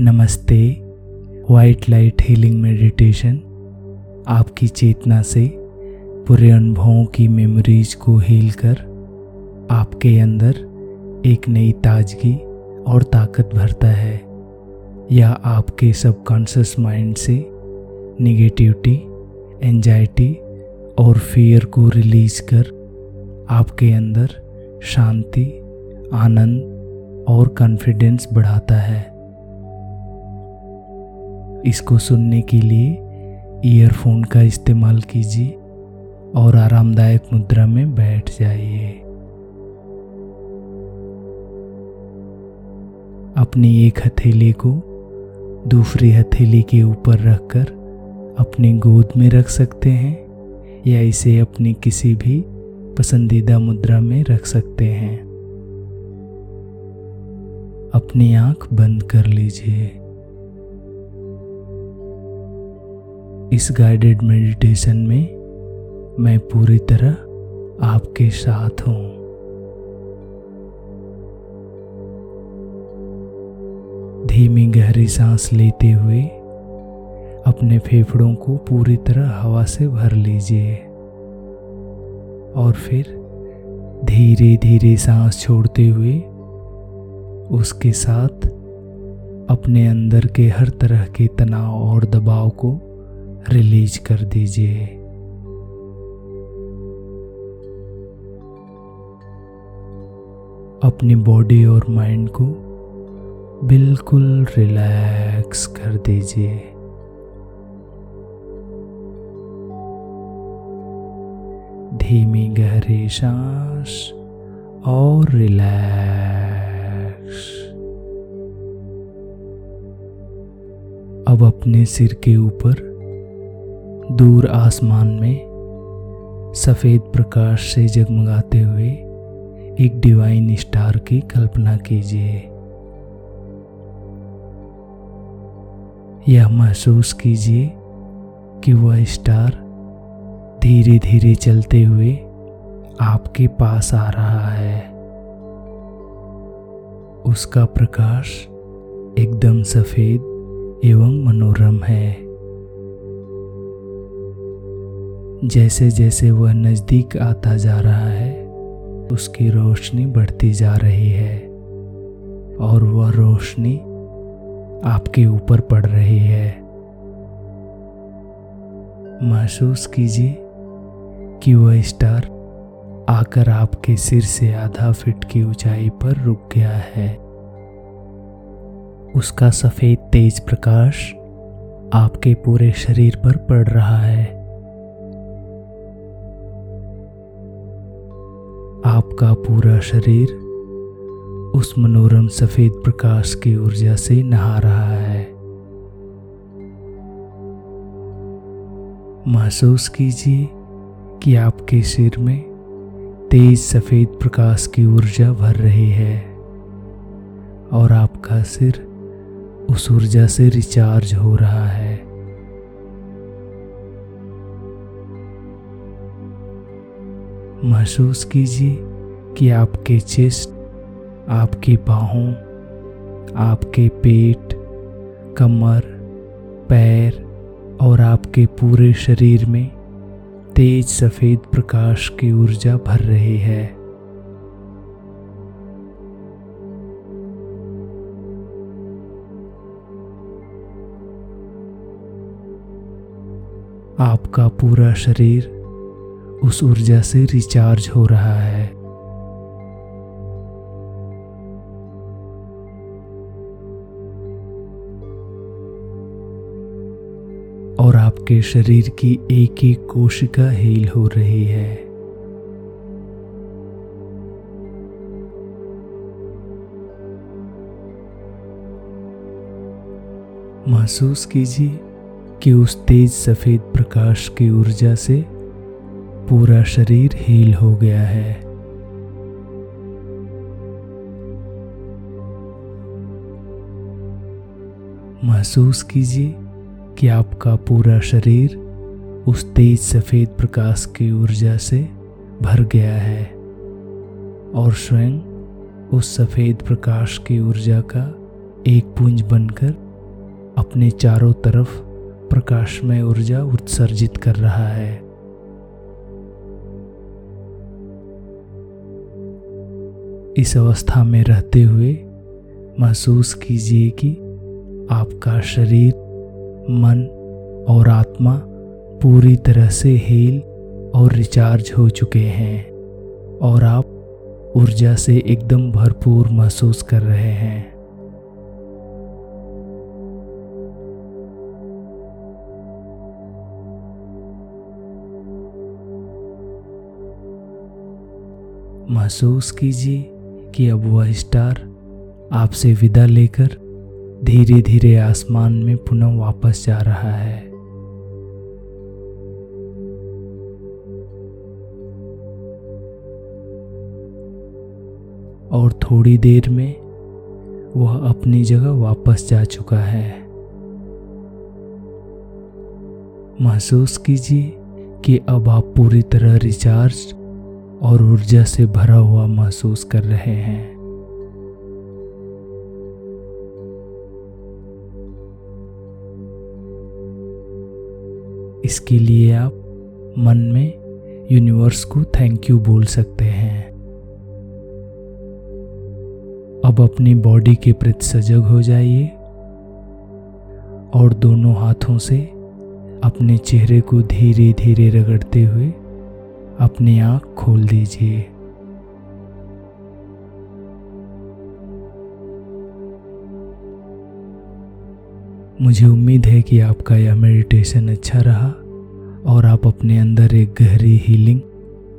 नमस्ते white light healing meditation आपकी चेतना से पूरे अनुभवों की मेमोरीज को हील कर, आपके अंदर एक नई ताजगी और ताकत भरता है यह आपके सबकॉन्शियस माइंड से निगेटिविटी एंजाइटी और फियर को रिलीज़ कर, आपके अंदर शांति, आनंद और कॉन्फिडेंस बढ़ाता है। इसको सुनने के लिए ईयरफोन का इस्तेमाल कीजिए और आरामदायक मुद्रा में बैठ जाइए। अपनी एक हथेली को दूसरी हथेली के ऊपर रखकर अपनी गोद में रख सकते हैं या इसे अपनी किसी भी पसंदीदा मुद्रा में रख सकते हैं। अपनी आँख बंद कर लीजिए। इस गाइडेड मेडिटेशन में मैं पूरी तरह आपके साथ हूँ। धीमी गहरी सांस लेते हुए अपने फेफड़ों को पूरी तरह हवा से भर लीजिए और फिर धीरे धीरे सांस छोड़ते हुए उसके साथ अपने अंदर के हर तरह के तनाव और दबाव को रिलीज़ कर दीजिए। अपनी बॉडी और माइंड को बिल्कुल रिलैक्स कर दीजिए। धीमी गहरी सांस और रिलैक्स। अब अपने सिर के ऊपर दूर आसमान में सफ़ेद प्रकाश से जगमगाते हुए एक डिवाइन स्टार की कल्पना कीजिए। यह महसूस कीजिए कि वह स्टार धीरे धीरे चलते हुए आपके पास आ रहा है। उसका प्रकाश एकदम सफ़ेद एवं मनोरम है। जैसे जैसे वह नज़दीक आता जा रहा है, उसकी रोशनी बढ़ती जा रही है और वह रोशनी आपके ऊपर पड़ रही है। महसूस कीजिए कि वह स्टार आकर आपके सिर से आधा फीट की ऊंचाई पर रुक गया है। उसका सफ़ेद तेज प्रकाश आपके पूरे शरीर पर पड़ रहा है। आपका पूरा शरीर उस मनोरम सफ़ेद प्रकाश की ऊर्जा से नहा रहा है। महसूस कीजिए कि आपके सिर में तेज सफ़ेद प्रकाश की ऊर्जा भर रही है और आपका सिर उस ऊर्जा से रिचार्ज हो रहा है। महसूस कीजिए कि आपके चेस्ट, आपकी बाहों, आपके पेट, कमर, पैर और आपके पूरे शरीर में तेज सफ़ेद प्रकाश की ऊर्जा भर रही है। आपका पूरा शरीर उस ऊर्जा से रिचार्ज हो रहा है। और आपके शरीर की एक एक कोशिका हील हो रही है। महसूस कीजिए कि उस तेज सफ़ेद प्रकाश की ऊर्जा से पूरा शरीर हील हो गया है। महसूस कीजिए कि आपका पूरा शरीर उस तेज सफ़ेद प्रकाश की ऊर्जा से भर गया है और स्वयं उस सफ़ेद प्रकाश की ऊर्जा का एक पुंज बनकर अपने चारों तरफ़ प्रकाशमय ऊर्जा उत्सर्जित कर रहा है। इस अवस्था में रहते हुए महसूस कीजिए कि आपका शरीर, मन और आत्मा पूरी तरह से हील और रिचार्ज हो चुके हैं और आप ऊर्जा से एकदम भरपूर महसूस कर रहे हैं। महसूस कीजिए कि अब वह स्टार आपसे विदा लेकर धीरे धीरे आसमान में पुनः वापस जा रहा है। और थोड़ी देर में वह अपनी जगह वापस जा चुका है। महसूस कीजिए कि अब आप पूरी तरह रिचार्ज और ऊर्जा से भरा हुआ महसूस कर रहे हैं। इसके लिए आप मन में यूनिवर्स को थैंक यू बोल सकते हैं। अब अपनी बॉडी के प्रति सजग हो जाइए और दोनों हाथों से अपने चेहरे को धीरे धीरे रगड़ते हुए अपनी आँख खोल दीजिए। मुझे उम्मीद है कि आपका यह मेडिटेशन अच्छा रहा और आप अपने अंदर एक गहरी हीलिंग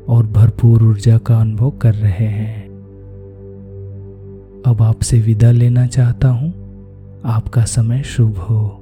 और भरपूर ऊर्जा का अनुभव कर रहे हैं। अब आपसे विदा लेना चाहता हूँ। आपका समय शुभ हो।